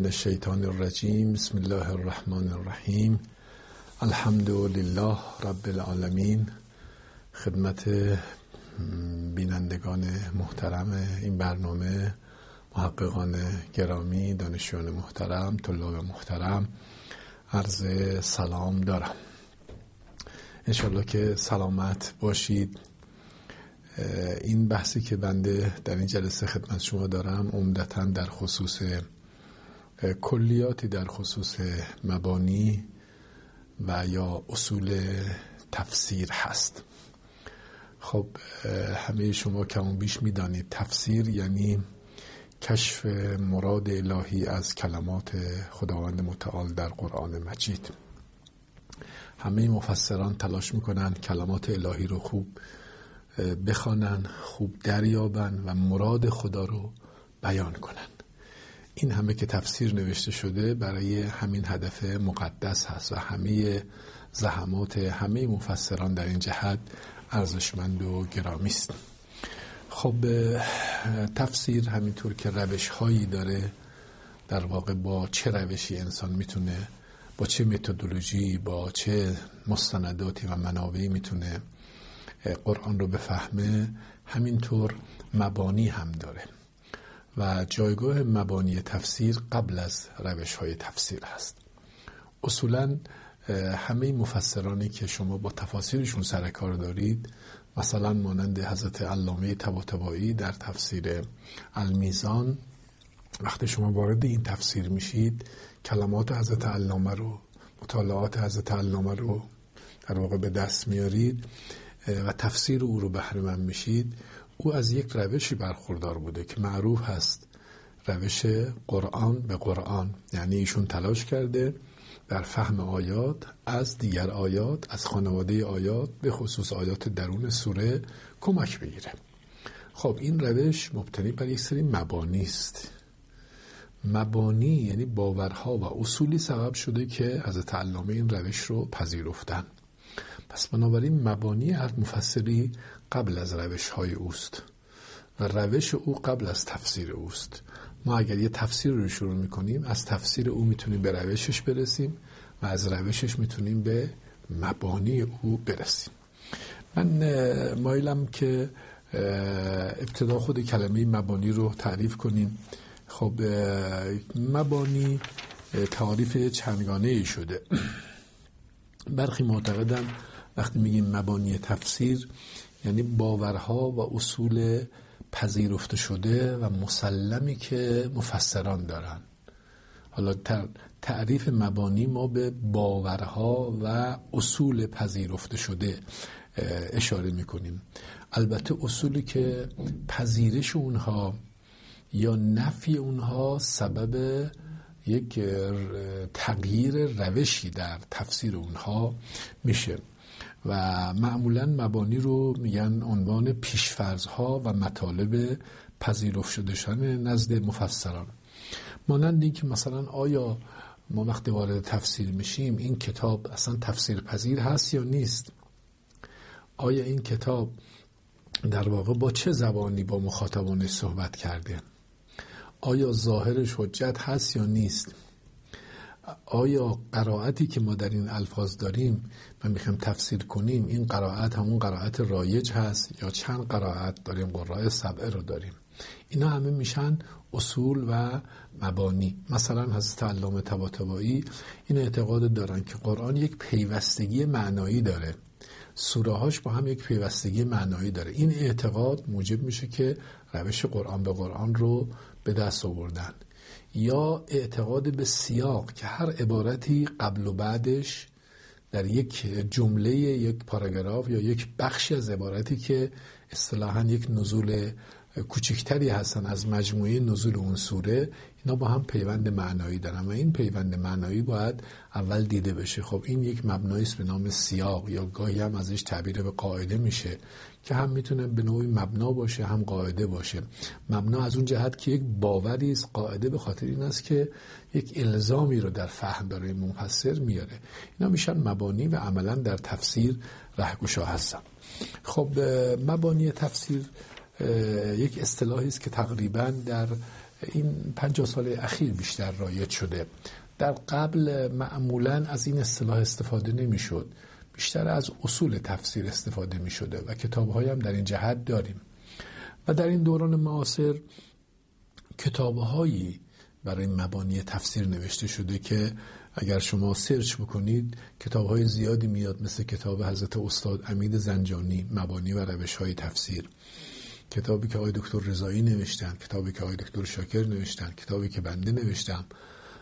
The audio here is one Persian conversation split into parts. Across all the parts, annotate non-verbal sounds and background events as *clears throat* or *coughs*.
من الشیطان الرجیم. بسم الله الرحمن الرحیم. الحمد لله رب العالمین. خدمت بینندگان محترم این برنامه محققان گرامی دانشجویان محترم طلاب محترم عرض سلام دارم. انشالله که سلامت باشید. این بحثی که بنده در این جلسه خدمت شما دارم عمدتا در خصوص کلیاتی در خصوص مبانی و یا اصول تفسیر هست. خب همه شما کمون بیش می‌دانید تفسیر یعنی کشف مراد الهی از کلمات خداوند متعال در قرآن مجید. همه مفسران تلاش می‌کنن کلمات الهی رو خوب بخوانن خوب دریابن و مراد خدا رو بیان کنن. این همه که تفسیر نوشته شده برای همین هدف مقدس هست و همه زحمات همه مفسران در این جهت ارزشمند و گرامی است. خب تفسیر همینطور که روش هایی داره در واقع با چه روشی انسان می‌تونه با چه متدولوژی با چه مستنداتی و منابعی می‌تونه قرآن رو بفهمه همینطور مبانی هم داره. و جایگاه مبانی تفسیر قبل از روش های تفسیر هست. اصولا همه مفسرانی که شما با تفاسیرشون سر کار دارید مثلا مانند حضرت علامه طباطبایی در تفسیر المیزان وقتی شما وارد این تفسیر میشید کلمات حضرت علامه رو مطالعات حضرت علامه رو در واقع به دست میارید و تفسیر او رو بهره میشید. او از یک روشی برخوردار بوده که معروف هست. روش قرآن به قرآن. یعنی ایشون تلاش کرده در فهم آیات از دیگر آیات از خانواده آیات به خصوص آیات درون سوره کمک بگیره. خب این روش مبتنی بر یک سری مبانی است. مبانی یعنی باورها و اصولی سبب شده که از علامه این روش رو پذیرفتن. پس بنابراین مبانی هر مفسری قبل از روش های اوست. و روش او قبل از تفسیر اوست. ما اگر یه تفسیر رو شروع می‌کنیم از تفسیر او می‌تونیم به روشش برسیم و از روشش می‌تونیم به مبانی او برسیم. من مایلم که ابتدا خود کلمه مبانی رو تعریف کنیم. خب مبانی تعریف چندگانه ای شده. *clears throat* برخی معتقدن وقتی میگیم مبانی تفسیر یعنی باورها و اصول پذیرفته شده و مسلمی که مفسران دارن. حالا تعریف مبانی ما به باورها و اصول پذیرفته شده اشاره می‌کنیم. البته اصولی که پذیرش اونها یا نفی اونها سبب یک تغییر روشی در تفسیر اونها میشه. و معمولا مبانی رو میگن عنوان پیشفرزها و مطالب پذیرفت شده نزد مفسران. مانند این که مثلا آیا ما وقتی وارد تفسیر میشیم این کتاب اصلا تفسیر پذیر هست یا نیست؟ آیا این کتاب در واقع با چه زبانی با مخاطبانش صحبت کرده؟ آیا ظاهرش حجت هست یا نیست؟ آیا قرائتی که ما در این الفاظ داریم و می‌خوایم تفسیر کنیم این قرائت همون قرائت رایج هست یا چند قرائت داریم قرائه سبعه رو داریم؟ اینا همه میشن اصول و مبانی. مثلا حضرت علامه طباطبایی این اعتقاد دارن که قرآن یک پیوستگی معنایی داره. سوره هاش با هم یک پیوستگی معنایی داره. این اعتقاد موجب میشه که روش قرآن به قرآن رو به دست آوردن. یا اعتقاد به سیاق که هر عبارتی قبل و بعدش در یک جمله یک پاراگراف یا یک بخشی از عبارتی که اصطلاحا یک نزول کوچکتری هستن از مجموعه نزول اون سوره اینا با هم پیوند معنایی دارن و این پیوند معنایی باید اول دیده بشه. خب این یک مبنایی است به نام سیاق یا گاهی هم ازش تعبیر به قاعده میشه که هم می‌تونه به نوعی مبنا باشه هم قاعده باشه. مبنا از اون جهت که یک باوری است قاعده به خاطر این است که یک الزامی رو در فهم برای مفسر میاره. اینا میشن مبانی و عملا در تفسیر رهگشا هستن. خب مبانی تفسیر یک اصطلاحی است که تقریبا در این پنجاه سال اخیر بیشتر رایج شده. در قبل معمولا از این اصطلاح استفاده نمی‌شد. بیشتر از اصول تفسیر استفاده می شده و کتاب هم در این جهت داریم. و در این دوران معاصر کتاب هایی برای مبانی تفسیر نوشته شده که اگر شما سرچ بکنید کتاب های زیادی میاد مثل کتاب حضرت استاد امید زنجانی مبانی و روش های تفسیر. کتابی که آقای دکتر رضایی نوشتن کتابی که آقای دکتر شاکر نوشتن کتابی که بنده نوشتم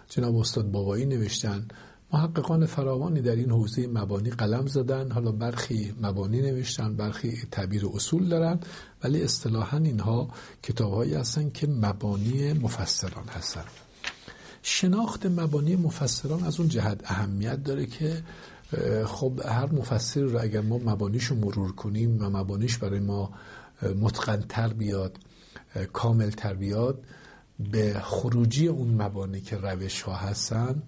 جناب استاد بابایی نوشتن. محققان فراوانی در این حوزه مبانی قلم زدن. حالا برخی مبانی نوشتن برخی تعبیر اصول دارن ولی اصطلاحا اینها کتابهایی هستن که مبانی مفسران هستن. شناخت مبانی مفسران از اون جهت اهمیت داره که خب هر مفسر رو اگر ما مبانیش رو مرور کنیم و مبانیش برای ما متقنتر بیاد کامل تر بیاد به خروجی اون مبانی که روش ها هستن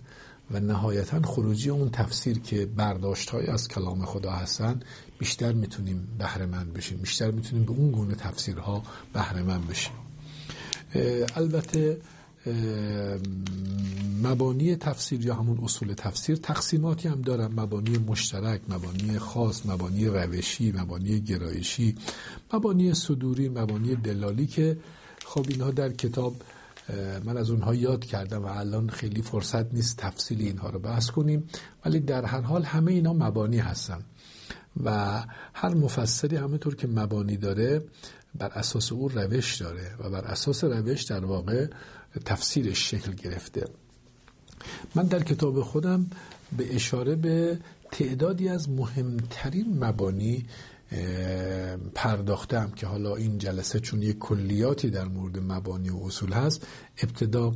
و نهایتا خروجی اون تفسیر که برداشت های از کلام خدا هستن بیشتر می‌تونیم بهره مند بشیم بیشتر می‌تونیم به اون گونه تفسیرها بهره مند بشیم. البته مبانی تفسیر یا همون اصول تفسیر تقسیماتی هم دارن. مبانی مشترک مبانی خاص مبانی روشی مبانی گرایشی مبانی صدوری مبانی دلالی که خب اینها در کتاب من از اونها یاد کردم و الان خیلی فرصت نیست تفصیل اینها رو بحث کنیم. ولی در هر حال همه اینا مبانی هستن و هر مفسری همونطور که مبانی داره بر اساس او روش داره و بر اساس روش در واقع تفسیرش شکل گرفته. من در کتاب خودم به اشاره به تعدادی از مهمترین مبانی پرداختم که حالا این جلسه چون یک کلیاتی در مورد مبانی و اصول هست ابتدا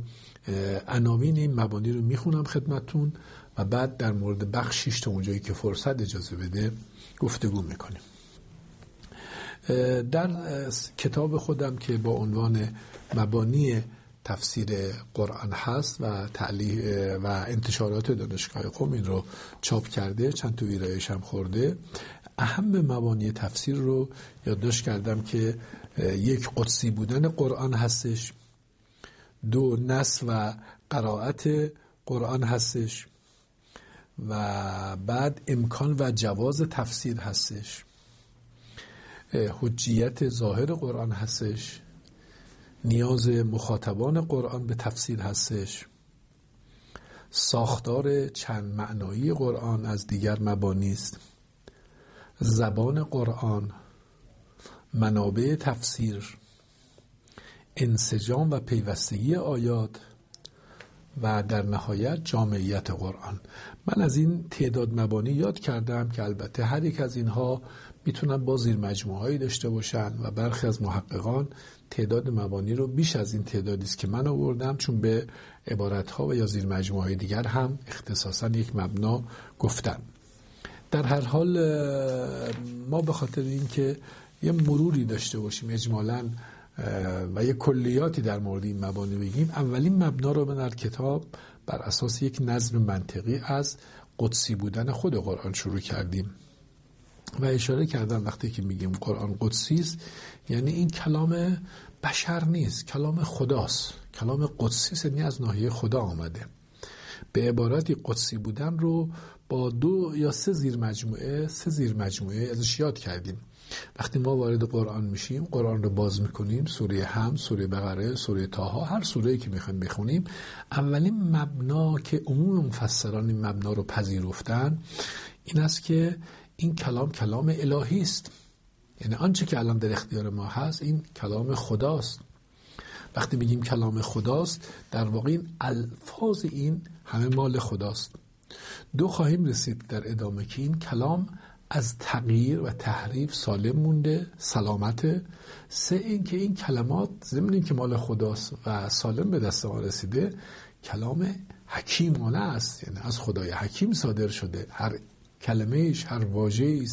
عناوین این مبانی رو می‌خونم خدمتون و بعد در مورد بخشیش تا اونجایی که فرصت اجازه بده گفتگو می‌کنیم. در کتاب خودم که با عنوان مبانی تفسیر قرآن هست و و انتشارات دانشگاه قوم این رو چاپ کرده چند تو ویرایش هم خورده. اهم مبانی تفسیر رو یادداشت کردم که یک قدسی بودن قرآن هستش دو نس و قرائت قرآن هستش و بعد امکان و جواز تفسیر هستش. حجیت ظاهر قرآن هستش. نیاز مخاطبان قرآن به تفسیر هستش. ساختار چند معنایی قرآن از دیگر مبانی است. زبان قرآن منابع تفسیر انسجام و پیوستگی آیات و در نهایت جامعیت قرآن. من از این تعداد مبانی یاد کردم که البته هر یک از اینها می‌تونن با زیر مجموعه داشته باشن و برخی از محققان تعداد مبانی رو بیش از این تعدادی است که من آوردم چون به عبارت ها و یا زیر مجموعه دیگر هم اختصاصا یک مبنا گفتن در هر حال ما به خاطر اینکه یه مروری داشته باشیم اجمالا و یه کلیاتی در مورد این مبانی بگیم. اولین مبنا رو به در کتاب بر اساس یک نظم منطقی از قدسی بودن خود قرآن شروع کردیم. و اشاره کردم وقتی که میگیم قرآن قدسی است یعنی این کلام بشر نیست کلام خداست. کلام قدسی است یعنی از ناحیه خدا آمده. به عبارتی قدسی بودن رو با دو یا سه زیر مجموعه سه زیر مجموعه ازش یاد کردیم. وقتی ما وارد قرآن میشیم قرآن رو باز می‌کنیم سوره هم سوره بقره سوره تاها هر سوره که می‌خوایم بخونیم. اولین مبنا که عموم مفسران این مبنا رو پذیرفتن این است که این کلام کلام الهی است. یعنی آنچه که الان در اختیار ما هست این کلام خداست. وقتی میگیم کلام خداست در واقع این الفاظ این همه مال خداست. دو خواهیم رسید در ادامه که این کلام از تغییر و تحریف سالم مونده سلامت. سه این که این کلمات ضمن که مال خداست و سالم به دست ما رسیده کلام حکیمانه است. یعنی از خدای حکیم صادر شده. هر کلمهش هر واژه‌ای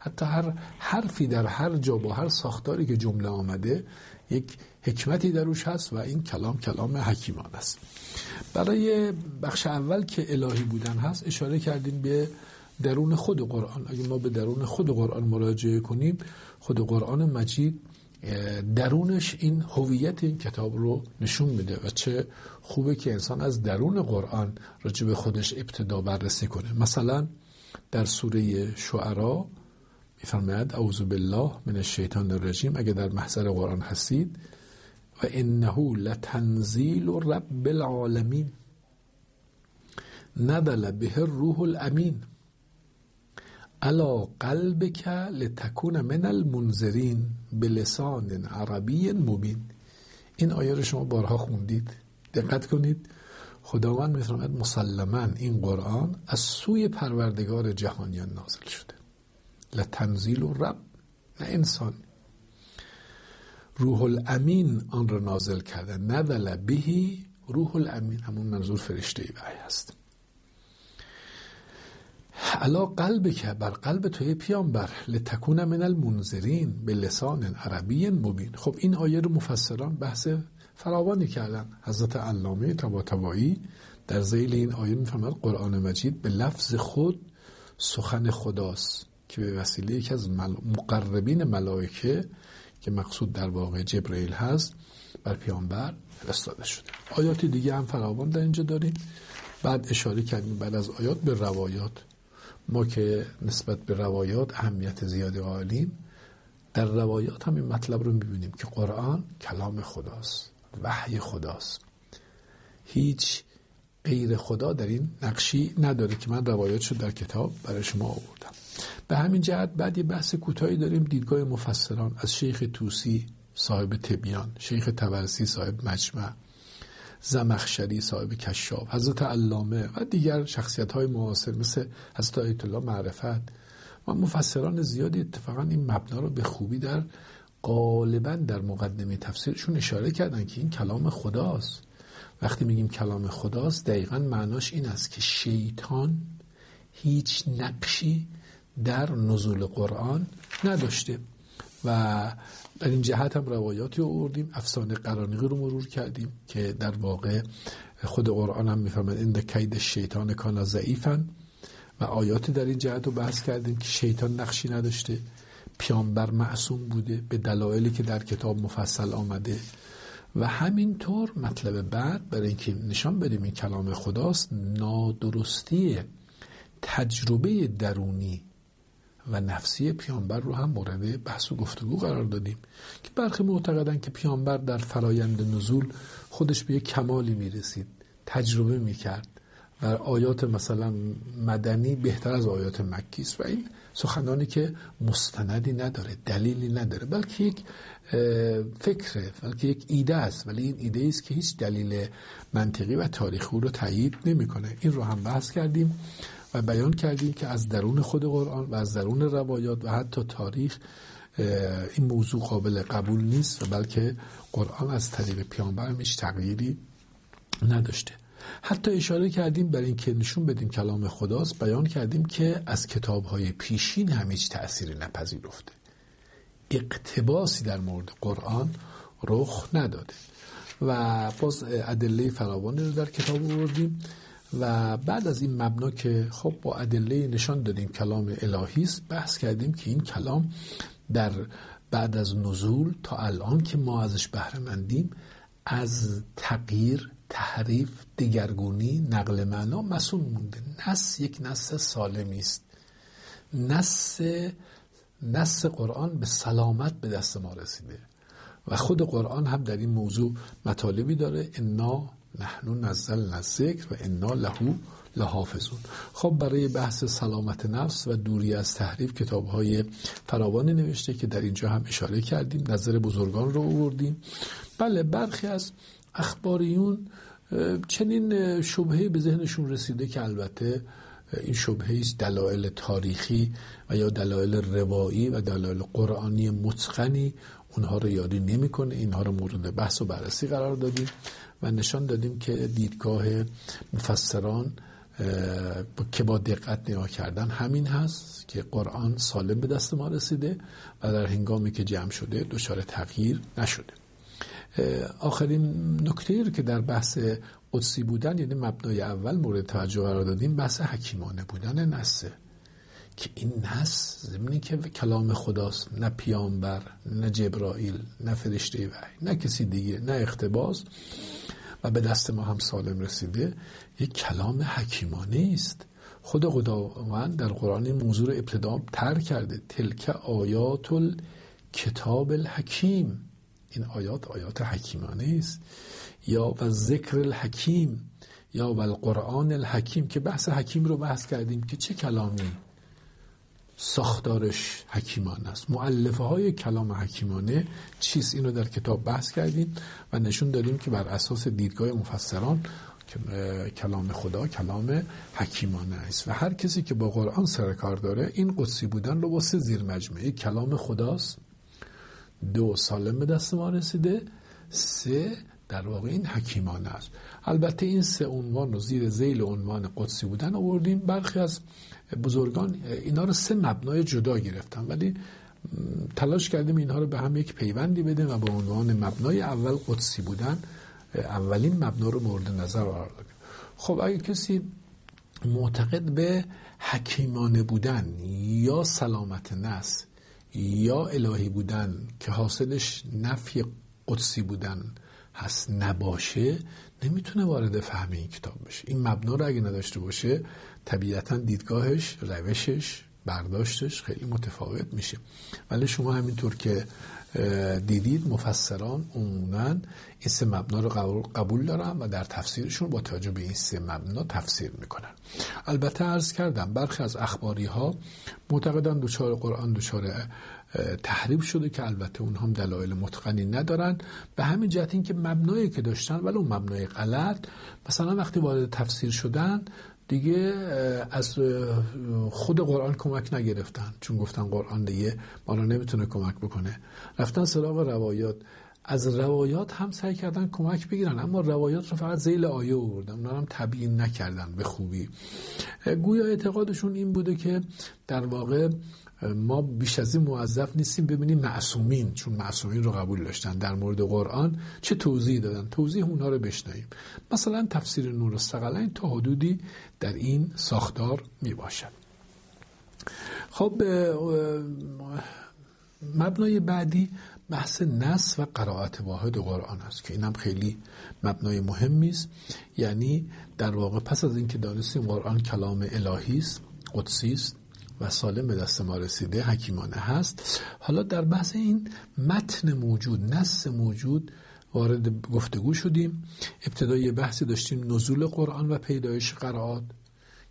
حتی هر حرفی در هر جا با هر ساختاری که جمله آمده یک حکمتی دروش هست و این کلام کلام حکیمان است. برای بخش اول که الهی بودن هست اشاره کردیم به درون خود قرآن. اگه ما به درون خود قرآن مراجعه کنیم خود قرآن مجید درونش این هویت این کتاب رو نشون میده و چه خوبه که انسان از درون قرآن راجع به خودش ابتدا بررسی کنه. مثلا در سوره شعرا میفرماید اعوذ بالله من الشیطان الرجیم. اگه در محضر قرآن هستید و انه لتنزیل رب العالمین. نزل به الروح الامین. علا قلبک لتکون من المنذرین بلسان عربی مبین. این آیه رو شما بارها خوندید. دقت کنید. خداوند میفرماید مسلما این قرآن از سوی پروردگار جهانیان نازل شده. لتنزیل و رب نه انسان. روح الامین آن را نازل کرده. نزل بهی روح الامین. همون منظور فرشته ای هست. علا قلب که بر قلب توی پیامبر لتکون من المنذرین به لسان عربی مبین. خب این آیه رو مفسران بحث فراوانی کردن. حضرت علامه طباطبایی در زیل این آیه می‌فهمد قرآن مجید به لفظ خود سخن خداست که به وسیله یکی از مقربین ملائکه که مقصود در واقع جبرئیل هست بر پیامبر فرستاده شده. آیات دیگه هم فراوان در اینجا داریم. بعد اشاره کردیم بعد از آیات به روایات. ما که نسبت به روایات اهمیت زیادی قائلیم در روایات هم این مطلب رو می‌بینیم که قرآن کلام خداست وحی خداست. هیچ غیر خدا در این نقشی نداره که من روایات شد در کتاب برای شما آوردم. به همین جهت بعد یه بحث کوتاهی داریم دیدگاه مفسران از شیخ توسی صاحب تبیان شیخ تبرسی صاحب مجمع. زمخشری صاحب کشاب حضرت علامه و دیگر شخصیت های معاصر مثل حضرت آیت الله معرفت. و مفسران زیادی اتفاقا این مبنا رو به خوبی در غالبا در مقدمه تفسیرشون اشاره کردن که این کلام خداست. وقتی میگیم کلام خداست دقیقا معناش این است که شیطان هیچ نقشی در نزول قرآن نداشته. و در این جهت هم روایاتی آوردیم افسانه قرانیقی رو مرور کردیم که در واقع خود قرآن هم می‌فهمد این کید شیطان کانا ضعیفن و آیاتی در این جهت رو بحث کردیم که شیطان نقشی نداشته پیامبر معصوم بوده به دلایلی که در کتاب مفصل آمده. و همینطور مطلب بعد برای اینکه نشان بدیم این کلام خداست نادرستی تجربه درونی و نفسی پیامبر رو هم مورد بحث و گفتگو قرار دادیم که برخی معتقدن که پیامبر در فرایند نزول خودش به یک کمالی می‌رسید تجربه می‌کرد و آیات مثلا مدنی بهتر از آیات مکی است و این سخنانی که مستندی نداره دلیلی نداره بلکه یک فکره بلکه یک ایده است ولی این ایده است که هیچ دلیل منطقی و تاریخی رو تایید نمی‌کنه. این رو هم بحث کردیم. و بیان کردیم که از درون خود قرآن و از درون روایات و حتی تاریخ این موضوع قابل قبول نیست و بلکه قرآن از طریق پیامبر هیچ تغییری نداشته. حتی اشاره کردیم بر اینکه نشون بدیم کلام خداست بیان کردیم که از کتابهای پیشین هم هیچ تأثیری نپذیرفته. اقتباسی در مورد قرآن رخ نداده. و باز ادله فراوانی رو در کتاب آوردیم. و بعد از این مبنا که خب با ادله نشان دادیم کلام الهی است بحث کردیم که این کلام در بعد از نزول تا الان که ما ازش بهره مندیم از تغییر تحریف دگرگونی نقل معنا مسئول مونده. نس یک نس سالمی است. نس نس قرآن به سلامت به دست ما رسیده. و خود قرآن هم در این موضوع مطالبی داره. انا نحنو نزل ذکر و انا لهو لحافظون. خب برای بحث سلامت نفس و دوری از تحریف کتاب های فراوانی نوشته که در اینجا هم اشاره کردیم نظر بزرگان رو آوردیم. بله برخی از اخباریون چنین شبهه به ذهنشون رسیده که البته این شبهه است دلایل تاریخی و یا دلایل روایی و دلایل قرآنی متقنی. اونها رو یادی نمی‌کنه. اینها رو مورد بحث و بررسی قرار دادیم و نشان دادیم که دیدگاه مفسران که با دقت نگاه کردن همین هست که قرآن سالم به دست ما رسیده و در هنگامی که جمع شده دچار تغییر نشده. آخرین نکته رو که در بحث قدسی بودن یعنی مبنای اول مورد توجه قرار دادیم بحث حکیمانه بودن نسه که این نس زمینی که کلام خداست نه پیامبر نه جبرائیل نه فرشته وحی نه کسی دیگه نه اختباس و به دست ما هم سالم رسیده یک کلام حکیمانه است. خود خداوند در قرآن موضوع رو ابتدا تر کرده. تلک آیات کتاب الحکیم. این آیات آیات حکیمانه است. یا و ذکر الحکیم یا و القرآن الحکیم که بحث حکیم رو بحث کردیم که چه کلامی ساختارش حکیمانه است. معلفه های کلام حکیمانه چیست اینو در کتاب بحث کردیم و نشون دادیم که بر اساس دیدگاه مفسران کلام خدا کلام حکیمانه است. و هر کسی که با قرآن سرکار داره این قدسی بودن رو با سه زیر مجموعه کلام خداست. دو سالم به دست ما رسیده. سه در واقع این حکیمانه است. البته این سه عنوان رو زیر زیل عنوان قدسی بودن آوردیم. برخی از بزرگان اینا رو سه مبنای جدا گرفتن ولی تلاش کردیم اینها رو به هم یک پیوندی بده و به عنوان مبنای اول قدسی بودن اولین مبنا رو مورد نظر قرار دادیم. خب اگه کسی معتقد به حکیمانه بودن یا سلامت نفس یا الهی بودن که حاصلش نفی قدسی بودن هست نباشه نمی‌تونه وارد فهم این کتاب بشه. این مبنا رو اگه نداشته باشه طبیعتا دیدگاهش روشش برداشتش خیلی متفاوت میشه. ولی شما همینطور که دیدید مفسران عموما این سه مبنا رو قبول دارن و در تفسیرشون با توجه به این سه مبنا تفسیر می‌کنن. البته عرض کردم برخی از اخباری ها معتقدن دوچار قرآن دوچار تحریف شده که البته اونها هم دلایل متقنی ندارن. به همین جهت این که مبنایی که داشتن ولی اون مبنای غلط. مثلا وقتی وارد تفسیر شدن دیگه از خود قرآن کمک نگرفتن. چون گفتن قرآن دیگه ما نمی‌تونه کمک بکنه. رفتن سراغ روایات. از روایات هم سعی کردن کمک بگیرن. اما روایات رو فقط زیل آیه آوردن. اونا هم تبیین نکردن به خوبی. گویا اعتقادشون این بوده که در واقع ما بیش از این موظف نیستیم ببینیم معصومین چون معصومین رو قبول داشتن در مورد قرآن چه توضیح دادن. توضیح اونها رو بشنویم. مثلا تفسیر نور استقلین تا حدودی در این ساختار می باشد خب مبنای بعدی بحث نص و قرائت واحد قرآن است که اینم خیلی مبنای مهمی است. یعنی در واقع پس از اینکه دانستیم قرآن کلام الهی است قدسی است و سالم به دست ما رسیده حکیمانه هست. حالا در بحث این متن موجود نص موجود وارد گفتگو شدیم. ابتدای بحثی داشتیم نزول قرآن و پیدایش قرائات.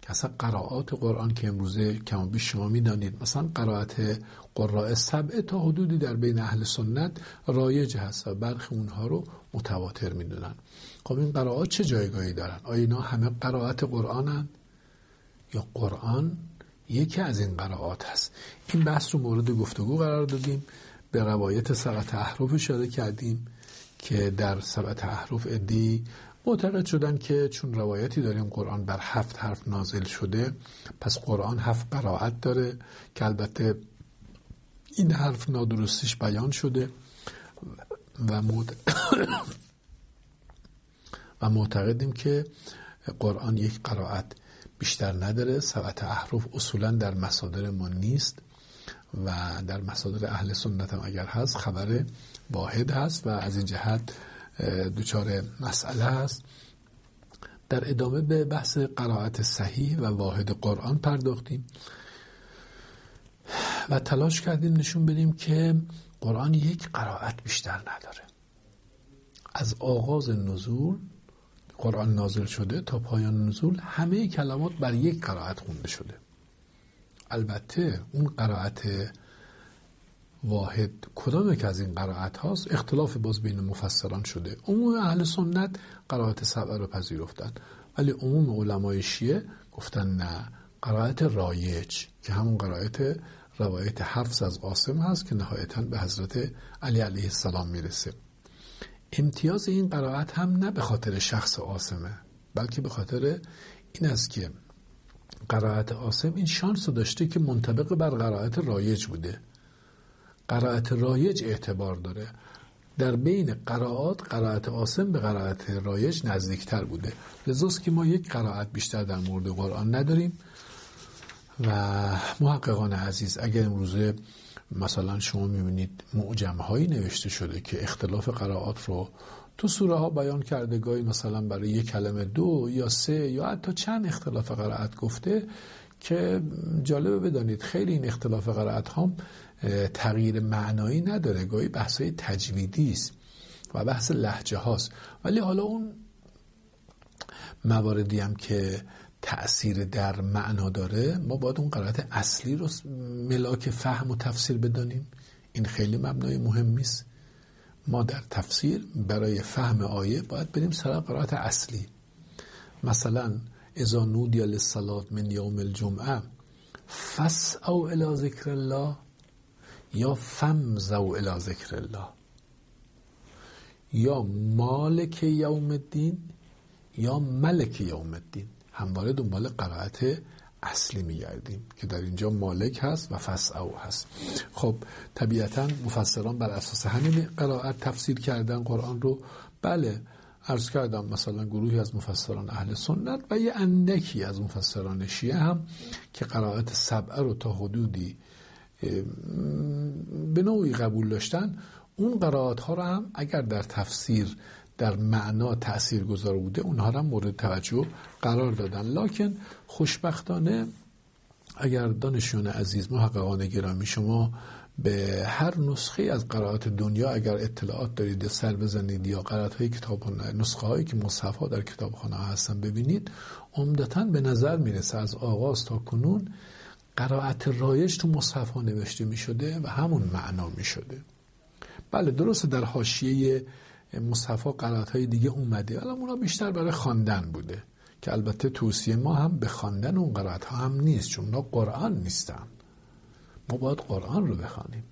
که اصلا قرائات قرآن که امروزه کم بیش شما می‌دانید مثلا قرائت قراء سبعه تا حدودی در بین اهل سنت رایج هست و برخی اونها رو متواتر می‌دونن. خب این قرائات چه جایگاهی دارن؟ آیا اینا همه قرائت قرآنن؟ یا قرآن یکی از این قرائات هست. این بحث رو مورد گفتگو قرار دادیم. به روایت سبت احرف اشاره کردیم که در سبت احرف ادی معتقد شدن که چون روایتی داریم قرآن بر هفت حرف نازل شده پس قرآن هفت قرائت داره که البته این حرف نادرستیش بیان شده و *coughs* و معتقدیم که قرآن یک قرائت بیشتر نداره. سبعت احرف اصولا در مصادر ما نیست و در مصادر اهل سنت هم اگر هست خبر واحد هست و از این جهت دوچار مسئله هست. در ادامه به بحث قرائت صحیح و واحد قرآن پرداختیم و تلاش کردیم نشون بدیم که قرآن یک قرائت بیشتر نداره. از آغاز نزول قرآن نازل شده تا پایان نزول همه کلمات بر یک قرائت خونده شده. البته اون قرائت واحد کدام که از این قرائت هاست؟ اختلاف باز بین مفسران شده. عموم اهل سنت قرائت سبع رو پذیرفتن. ولی عموم علمای شیعه گفتن نه قرائت رایج که همون قرائت روایت حفظ از قاسم هست که نهایتا به حضرت علی علیه السلام می‌رسه. امتیاز این قرائت هم نه به خاطر شخص آسمه بلکه به خاطر این است که قرائت آسم این شانس داشته که منطبق بر قرائت رایج بوده. قرائت رایج اعتبار داره. در بین قرائات قرائت آسم به قرائت رایج نزدیکتر بوده. لذاست که ما یک قرائت بیشتر در مورد قرآن نداریم. و محققان عزیز اگر امروزه مثلا شما می‌بینید معجم هایی نوشته شده که اختلاف قرائات رو تو سوره ها بیان کرده گاهی مثلا برای یک کلمه دو یا سه یا حتی چند اختلاف قرائت گفته که جالبه بدانید خیلی این اختلاف قرائت ها تغییر معنایی نداره گاهی بحث های تجویدی است و بحث لحجه هاست. ولی حالا اون مواردی هم که تأثیر در معنا داره ما باید اون قرائت اصلی رو ملاک فهم و تفسیر بدانیم. این خیلی مبنای مهمی است ما در تفسیر برای فهم آیه باید بریم سراغ قرائت اصلی. مثلا اذا نودی للصلاه من یوم الجمعه او الى ذکر الله یا فمزو الى ذکر الله یا مالک یوم الدین یا ملک یوم الدین همواره دنبال قرائت اصلی میگردیم که در اینجا مالک هست و فس او هست. خب طبیعتا مفسران بر اساس همین قرائت تفسیر کردن قرآن رو بله عرض کردم مثلا گروهی از مفسران اهل سنت و یه اندکی از مفسران شیعه هم که قرائت سبعه رو تا حدودی به نوعی قبول داشتن اون قرائت ها رو هم اگر در تفسیر در معنا تأثیر گذار بوده اونها را مورد توجه قرار دادن. لکن خوشبختانه اگر دانشون عزیز محققان گرامی شما به هر نسخه از قرائات دنیا اگر اطلاعات دارید سر بزنید یا قرائت های کتاب نسخه هایی که مصحف ها در کتابخانه هستن ببینید عمدتا به نظر می‌رسه از آغاز تا کنون قرائت رایج تو مصحف ها نوشته می شده و همون معنا می شده بله درسته در حاشیه مصطفی قرائت های دیگه اومده. حالا اونا بیشتر برای خواندن بوده. که البته توصیه ما هم به خواندن اون قرائت ها هم نیست چون اونا قرآن نیستن. ما باید قرآن رو بخوانیم.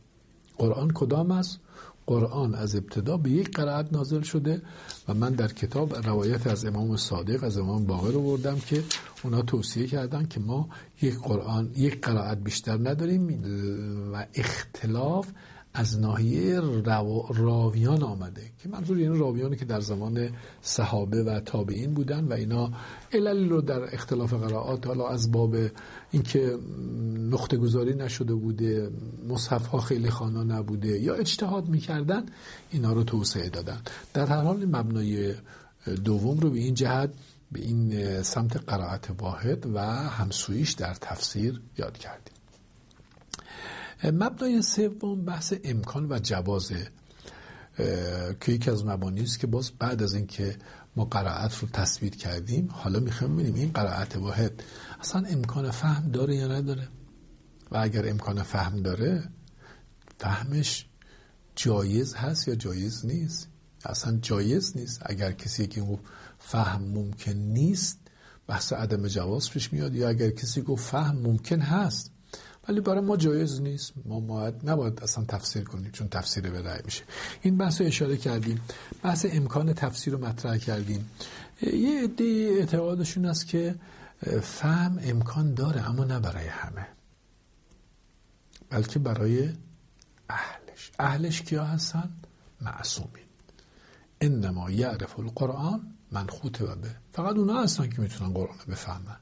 قرآن کدام است؟ قرآن از ابتدا به یک قرائت نازل شده و من در کتاب روایت از امام صادق از امام باقر رو بردم که اونا توصیه کردن که ما یک قرآن یک قرائت بیشتر نداریم و اختلاف از ناحیه راویان آمده که منظور یعنی راویانی که در زمان صحابه و تابعین بودن و اینا عللی رو در اختلاف قرائات حالا از باب اینکه نقطه گذاری نشده بوده مصحف ها خیلی خانا نبوده یا اجتهاد می‌کردن اینا رو توسعه دادن. در هر حال مبنای دوم رو به این جهت به این سمت قرائت واحد و همسویش در تفسیر یاد کردیم. مبنای سوم بحث امکان و جوازه که یکی از مبانی است که باز بعد از اینکه ما قرائت رو تصویر کردیم حالا می‌خوایم ببینیم این قرائت واحد اصلا امکان فهم داره یا نداره؟ و اگر امکان فهم داره فهمش جایز هست یا جایز نیست؟ اصلا جایز نیست. اگر کسی که گفت فهم ممکن نیست بحث عدم جواز پیش میاد یا اگر کسی گفت فهم ممکن هست ولی برای ما جایز نیست. ما باید نباید اصلا تفسیر کنیم چون تفسیر به رأی میشه. این بحث رو اشاره کردیم. بحث امکان تفسیر رو مطرح کردیم. یه عده اعتقادشون است که فهم امکان داره اما نه برای همه. بلکه برای اهلش. اهلش کیا هستن؟ معصومین. انما یعرف القرآن من خوته به. فقط اونا هستن که می‌تونن قرآن رو بفهمن.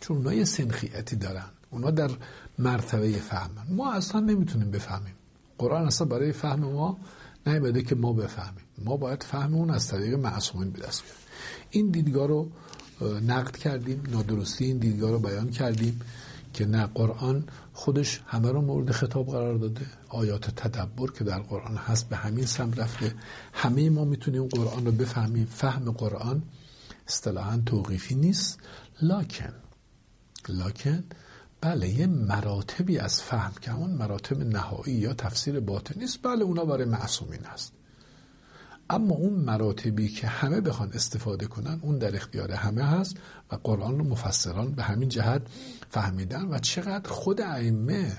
چون اونا یه سنخیتی دارن. اونا در مرتبه فهمن ما اصلا نمی‌تونیم بفهمیم. قرآن اصلا برای فهم ما نیمده که ما بفهمیم. ما باید فهم اون از طریق معصومین به دست بیاریم. این دیدگاه رو نقد کردیم نادرستی این دیدگاه رو بیان کردیم که نه قرآن خودش همه رو مورد خطاب قرار داده. آیات تدبر که در قرآن هست به همین سم رفته. همه ما می‌تونیم قرآن رو بفهمیم. فهم قرآن اصطلاحا توقیفی نیست. لکن لکن بله یه مراتبی از فهم که همون مراتب نهایی یا تفسیر باطنی است بله اونا برای معصومین است اما اون مراتبی که همه بخوان استفاده کنن اون در اختیار همه هست و قرآن رو مفسران به همین جهت فهمیدن و چقدر خود ائمه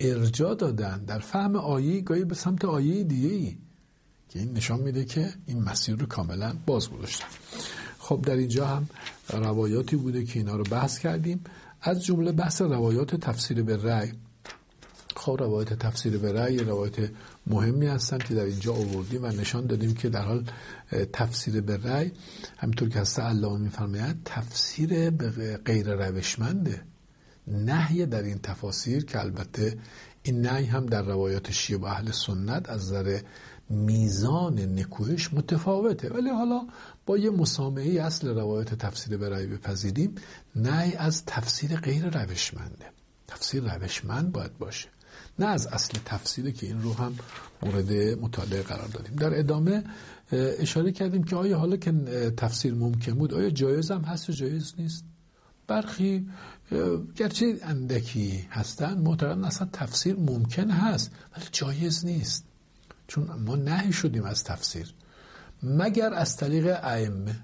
ارجا دادن در فهم آیه گاهی به سمت آیه دیگه ای که این نشان میده که این مسیر رو کاملا باز گذاشتن خب در اینجا هم روایاتی بوده که اینا رو بحث کردیم. از جمله بحث روایات تفسیر به رأی. خب روایت تفسیر به رأی روایت مهمی هستند که در اینجا آوردیم و نشان دادیم که در حال تفسیر به رأی همینطور که هسته الله میفرماید تفسیر به غیر روشمنده. نهی در این تفاسیر که البته این نهی هم در روایات شیعه و اهل سنت از نظر میزان نکوهش متفاوته. ولی حالا با یه مسامعه اصل روایت تفسیر برای بپذیریم نهی از تفسیر غیر روشمنده. تفسیر روشمند باید باشه. نه از اصل تفسیری که این رو هم مورد مطالعه قرار دادیم. در ادامه اشاره کردیم که آیا حالا که تفسیر ممکن بود آیا جایز هم هست و جایز نیست؟ برخی گرچه اندکی هستن معتقدن اصلا تفسیر ممکن هست ولی جایز نیست. چون ما نهی شدیم از تفسیر. مگر از طریق ائمه.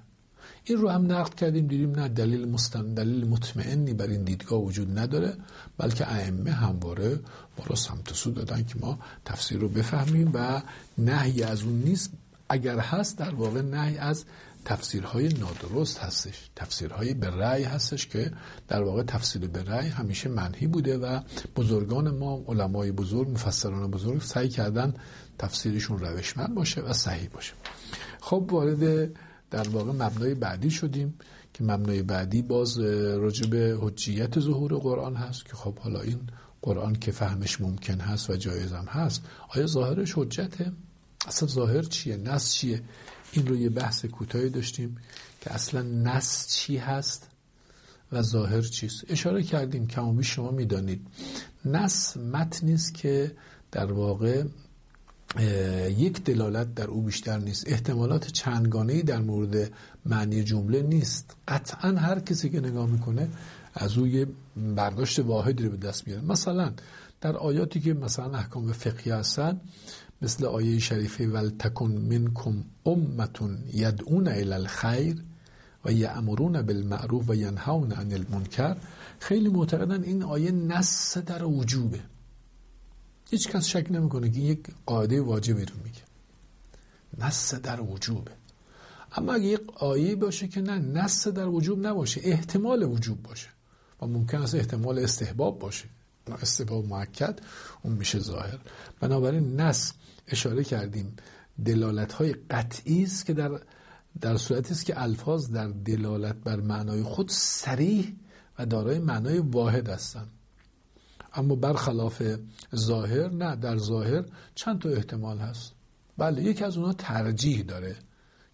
این رو هم نقد کردیم دیدیم نه دلیل مستن دلیل مطمئنی بر این دیدگاه وجود نداره بلکه ائمه همواره ما را سمت سو دادن که ما تفسیر رو بفهمیم و نهی از اون نیست. اگر هست در واقع نهی از تفسیرهای نادرست هستش تفسیرهای به رأی هستش که در واقع تفسیر به رأی همیشه منحی بوده و بزرگان ما علمای بزرگ مفسران بزرگ سعی کردن تفسیرشون روشمند باشه و صحیح باشه خب وارد در واقع مبنای بعدی شدیم که مبنای بعدی باز راجب حجیت ظهور قرآن هست که خب حالا این قرآن که فهمش ممکن هست و جایزم هست آیا ظاهرش حجته؟ اصلا ظاهر چیه؟ نس چیه؟ این رو یه بحث کوتاهی داشتیم که اصلا نس چی هست و ظاهر چیست. اشاره کردیم کمابی شما می‌دانید. نس متنی است که در واقع یک دلالت در او بیشتر نیست. احتمالات چندگانه در مورد معنی جمله نیست. قطعا هر کسی که نگاه می‌کنه از او یه برداشت واحدی رو به دست میاره. مثلا در آیاتی که مثلا احکام فقهی هستن مثل آیه شریفه ولتکن منکم امتون یدعون الی الخیر و یامرون بالمعروف و ینهون عن المنکر. خیلی معتقدن این آیه نص در وجوبه. هیچ کس شک نمی‌کنه که یک قاعده واجبی رو میگه. نص در وجوبه. اما اگه یک آیه باشه که نه نص در وجوب نباشه احتمال وجوب باشه. و ممکن است احتمال استحباب باشه. استحباب معکد اون میشه ظاهر. بنابراین نص اشاره کردیم دلالت های قطعی است که در در صورتی است که الفاظ در دلالت بر معنای خود سریح و دارای معنای واحد هستند. اما برخلاف ظاهر نه در ظاهر چند تا احتمال هست. بله یکی از اونها ترجیح داره.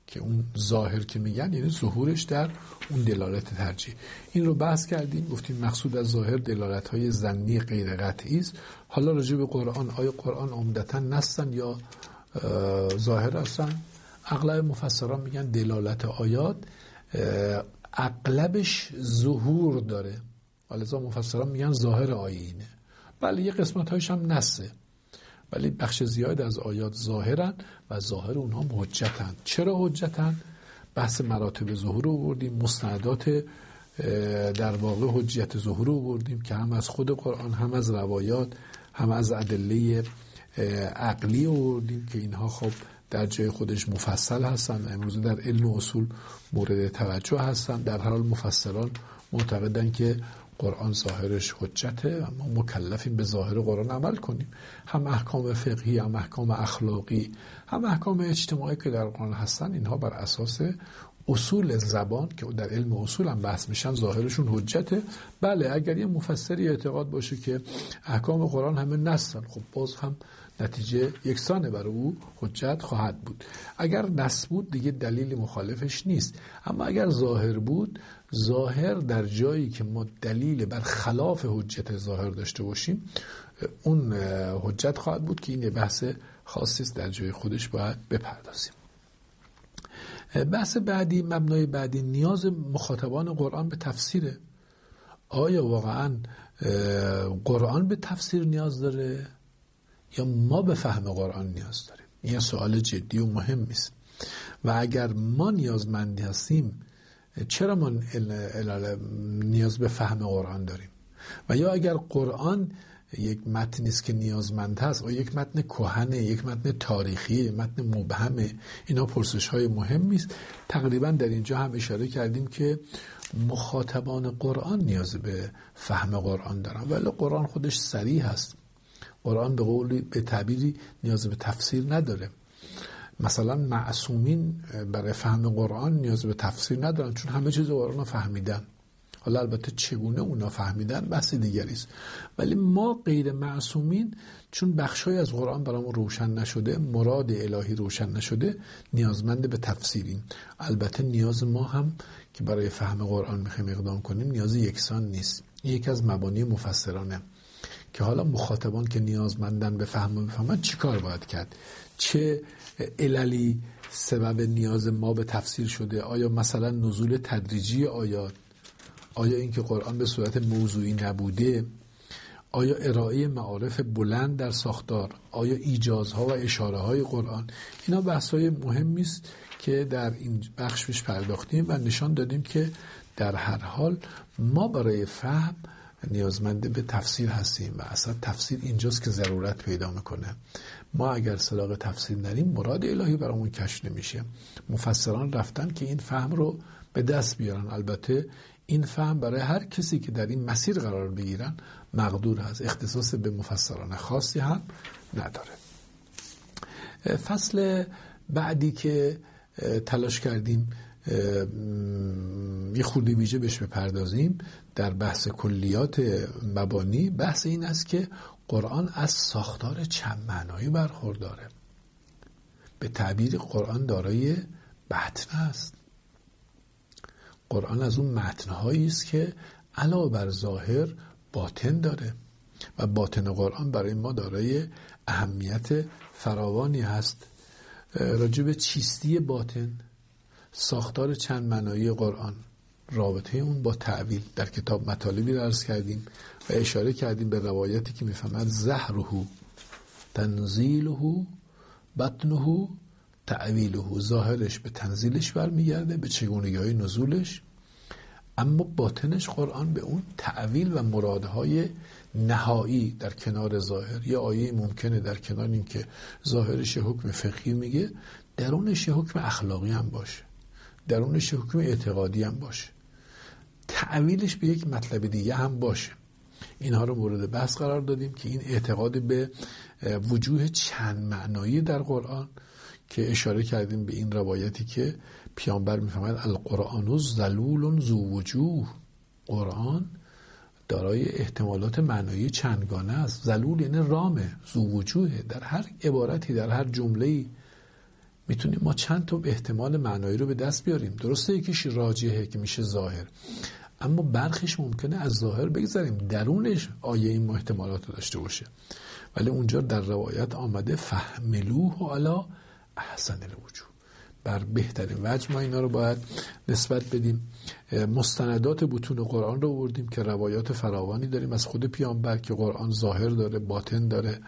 که اون ظاهر که میگن یعنی ظهورش در اون دلالت ترجیح. این رو بحث کردیم گفتیم مقصود از ظاهر دلالت های زنی غیر قطعی است. حالا راجع به قرآن آیا قرآن عمدتا نستن یا ظاهر هستن؟ اغلب مفسران میگن دلالت آیات اغلبش ظهور داره. ولذا مفسران میگن ظاهر آیه اینه بله یه قسمت هایش هم نسه ولی بخش زیاد از آیات ظاهرن و ظاهر اونها حجتن. چرا حجتن؟ بحث مراتب ظهور رو بردیم مستندات در واقع حجیت ظهور رو بردیم که هم از خود قرآن هم از روایات هم از ادله عقلی بردیم که اینها خب در جای خودش مفصل هستن. امروز در علم و اصول مورد توجه هستن. در حال مفسران معتقدن که قرآن ظاهرش حجته و ما مکلفیم به ظاهر قرآن عمل کنیم. هم احکام فقهی هم احکام اخلاقی هم احکام اجتماعی که در قرآن هستن اینها بر اساس اصول زبان که در علم اصول هم بحث میشن ظاهرشون حجته. بله اگر یه مفسری اعتقاد باشه که احکام قرآن همه نستن خب باز هم نتیجه یکسانه برای او حجت خواهد بود. اگر نص بود دیگه دلیل مخالفش نیست. اما اگر ظاهر بود ظاهر در جایی که ما دلیل بر خلاف حجت ظاهر داشته باشیم اون حجت خواهد بود که این بحث خاصی است در جای خودش باید بپردازیم. بحث بعدی مبنای بعدی نیاز مخاطبان قرآن به تفسیره آیا واقعا قرآن به تفسیر نیاز داره یا ما به فهم قرآن نیاز داریم؟ این سوال جدی و مهم است و اگر ما نیازمندی هستیم چرا ما نیاز به فهم قرآن داریم؟ و یا اگر قرآن یک متنی است که نیازمند هست و یک متن کهنه یک متن تاریخی متن مبهمه اینا پرسش های مهمی است. تقریبا در اینجا هم اشاره کردیم که مخاطبان قرآن نیاز به فهم قرآن دارن. ولی قرآن خودش سریع هست قرآن به قولی به تعبیری نیاز به تفسیر نداره. مثلا معصومین برای فهم قرآن نیاز به تفسیر ندارن چون همه چیز قرآن رو فهمیدن. حالا البته چگونه اونا فهمیدن بحث دیگری است. ولی ما غیر معصومین چون بخشای از قرآن برامون روشن نشده مراد الهی روشن نشده نیازمند به تفسیریم. البته نیاز ما هم که برای فهم قرآن می‌خوایم اقدام کنیم نیاز یکسان نیست. یکی از مبانی مفسرانه. که حالا مخاطبان که نیازمندن به فهم و بفهمن چی کار باید کرد؟ چه عللی سبب نیاز ما به تفسیر شده. آیا مثلا نزول تدریجی آیات آیا اینکه قرآن به صورت موضوعی نبوده؟ آیا ارائه معارف بلند در ساختار؟ آیا ایجازها و اشاره های قرآن؟ اینا بحث های مهمی است که در این بخش پیش پرداختیم و نشان دادیم که در هر حال ما برای فهم نیازمند به تفسیر هستیم و اصلا تفسیر اینجاست که ضرورت پیدا می‌کنه. ما اگر سراغ تفسیر نریم مراد الهی برامون کشف نمیشه. مفسران رفتن که این فهم رو به دست بیارن. البته این فهم برای هر کسی که در این مسیر قرار بگیرن مقدور هست اختصاص به مفسران خاصی هم نداره. فصل بعدی که تلاش کردیم یه خوردی ویژه بهش بپردازیم. در بحث کلیات مبانی بحث این است که قرآن از ساختار چند معنایی برخورداره. به تعبیر قرآن دارای بطن است. قرآن از اون متنهایی است که علاوه بر ظاهر باطن داره و باطن قرآن برای ما دارای اهمیت فراوانی هست. راجب چیستی باطن ساختار چند منایی قرآن. رابطه اون با تعویل در کتاب مطالبی رو عرض کردیم و اشاره کردیم به روایتی که می‌فهمد زهرهو تنزیله بطنه تعویله ظاهرش به تنزیلش برمیگرده به چگونگی های نزولش. اما باطنش قرآن به اون تعویل و مرادهای نهایی در کنار ظاهر یه آیه ممکنه در کنار این که ظاهرش حکم فقهی میگه درونش حکم اخلاقی هم باشه درونش حکم اعتقادی هم باشه. تعویلش به یک مطلب دیگه هم باشه. اینها رو مورد بحث قرار دادیم که این اعتقاد به وجوه چند معنایی در قرآن که اشاره کردیم به این روایتی که پیامبر می‌فهمد القرآن زلول زو وجوه. قرآن دارای احتمالات معنایی چندگانه است. زلول یعنی رامه زو وجوه در هر عبارتی در هر جمله می‌تونیم ما چند تا احتمال معنایی رو به دست بیاریم. درسته یکیش راجحه که میشه ظاهر. اما برخش ممکنه از ظاهر بگذاریم درونش آیه این احتمالات رو داشته باشه. ولی اونجا در روایت آمده فهملوه علا احسن الوجود. بر بهترین وجه ما اینا رو باید نسبت بدیم. مستندات بتون قرآن رو بردیم که روایات فراوانی داریم. از خود پیامبر که قرآن ظاهر داره باطن داره.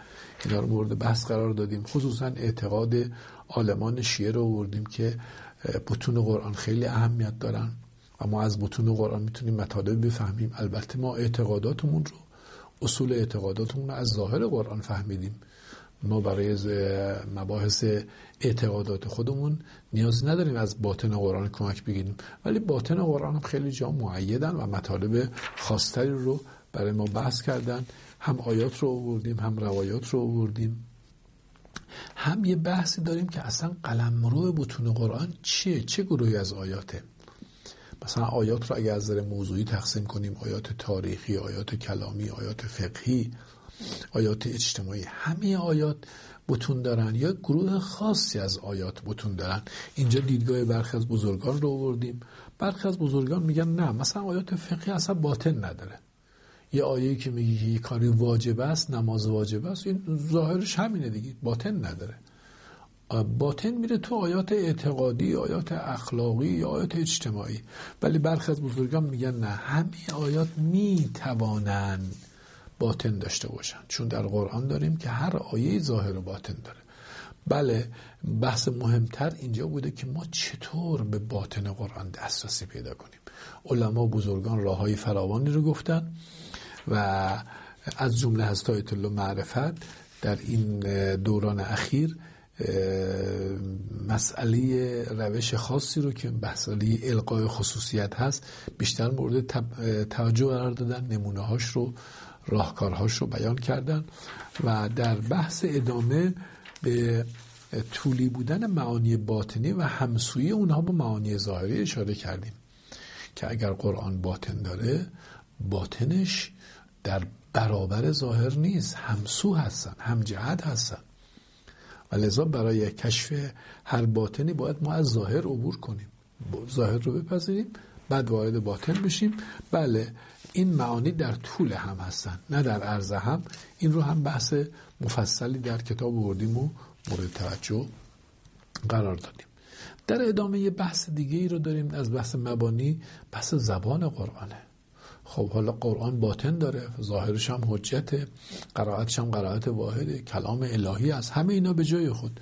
اینا رو مورد بحث قرار دادیم. خصوصا اعتقاد آلمان شیعه رو بردیم که بتون قرآن خیلی اهمیت دارن. و ما از بتون قرآن می‌تونیم مطالب بفهمیم. البته ما اعتقاداتمون رو اصول اعتقاداتمون رو از ظاهر قرآن فهمیدیم. ما برای مباحث اعتقادات خودمون نیاز نداریم از باطن قرآن کمک بگیریم. ولی باطن قرآن هم خیلی جا معیدن و مطالب خاصتری رو برای ما بحث کردن. هم آیات رو آوردیم هم روایات رو آوردیم. هم یه بحثی داریم که اصلا قلمرو بتون قرآن چیه؟ چه گروهی از آیاته؟ مثلا آیات رو اگر از نظر موضوعی تقسیم کنیم آیات تاریخی آیات کلامی آیات فقهی آیات اجتماعی همه آیات بتون دارن. یا گروه خاصی از آیات بتون دارن. اینجا دیدگاه برخی از بزرگان رو آوردیم. برخی از بزرگان میگن نه مثلا آیات فقهی اصلا باطن نداره. یه آیه که میگه یه کاری واجب است نماز واجب است این ظاهرش همینه دیگه باطن نداره. باطن میره تو آیات اعتقادی آیات اخلاقی یا آیات اجتماعی. ولی برخی از بزرگان میگن نه همه آیات می‌توانند باطن داشته باشن. چون در قرآن داریم که هر آیه ظاهر و باطن داره. بله بحث مهمتر اینجا بوده که ما چطور به باطن قرآن دسترسی پیدا کنیم. علما بزرگان راه های فراوانی رو گفتن و از جمله هست آیت الله معرفت در این دوران اخیر مسئله روش خاصی رو که مسئله القای خصوصیت هست بیشتر مورد توجه قرار دادن نمونه هاش رو راهکارهاش رو بیان کردن و در بحث ادامه به طولی بودن معانی باطنی و همسویی اونها با معانی ظاهری اشاره کردیم که اگر قرآن باطن داره باطنش در برابر ظاهر نیست همسو هستن همجهت هستن. و لذا برای کشف هر باطنی باید ما از ظاهر عبور کنیم. ظاهر رو بپذیریم بعد وارد باطن بشیم. بله این معانی در طول هم هستن نه در عرض هم. این رو هم بحث مفصلی در کتاب بردیم و مورد توجه قرار دادیم. در ادامه یه بحث دیگه ای رو داریم از بحث مبانی بحث زبان قرآنه. خب حالا قرآن باطن داره ظاهرش هم حجته قرائتش هم قرائت واحده کلام الهی است همه اینا به جای خود.